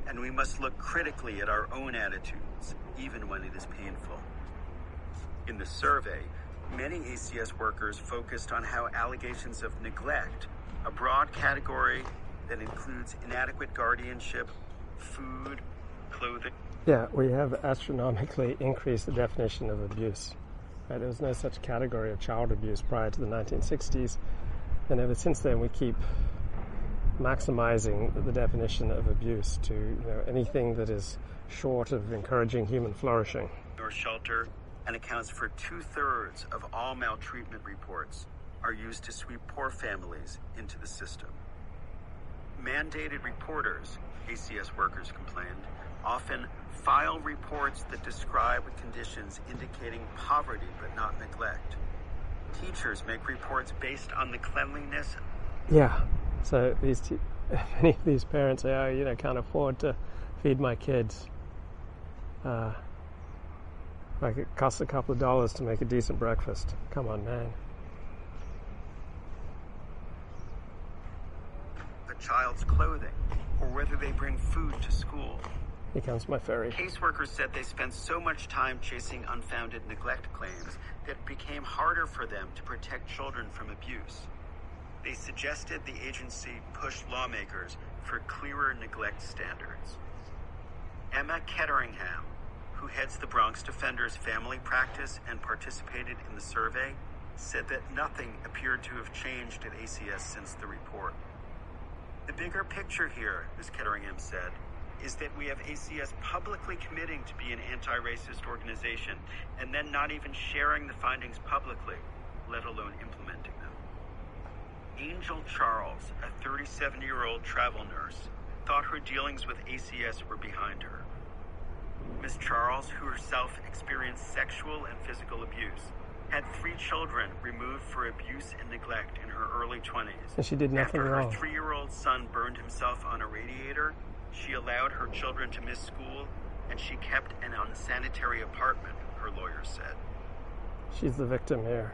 And we must look critically at our own attitudes, even when it is painful. In the survey, many ACS workers focused on how allegations of neglect, a broad category that includes inadequate guardianship, food, clothing.
Yeah, we have astronomically <laughs> increased the definition of abuse. Right? There was no such category of child abuse prior to the 1960s, and ever since then we keep maximizing the definition of abuse to you know, anything that is short of encouraging human flourishing.
Or shelter and accounts for two thirds of all maltreatment reports are used to sweep poor families into the system. Mandated reporters, ACS workers complained, often file reports that describe conditions indicating poverty but not neglect. Teachers make reports based on the cleanliness.
Yeah. So these, t- <laughs> of these parents say, "Oh, you know, can't afford to feed my kids." Uh, like it costs a couple of dollars to make a decent breakfast. Come on, man.
a child's clothing or whether they bring food to school.
Becomes my ferry.
Caseworkers said they spent so much time chasing unfounded neglect claims that it became harder for them to protect children from abuse. They suggested the agency push lawmakers for clearer neglect standards. Emma Ketteringham, who heads the Bronx Defenders family practice and participated in the survey, said that nothing appeared to have changed at ACS since the report. The bigger picture here, Ms. Ketteringham said, is that we have ACS publicly committing to be an anti racist organization and then not even sharing the findings publicly, let alone implementing them. Angel Charles, a 37 year old travel nurse, thought her dealings with ACS were behind her. Miss Charles, who herself experienced sexual and physical abuse, had three children removed for abuse and neglect in her early 20s.
And she did nothing
After
wrong.
her three year old son burned himself on a radiator, she allowed her children to miss school and she kept an unsanitary apartment, her lawyer said.
She's the victim here.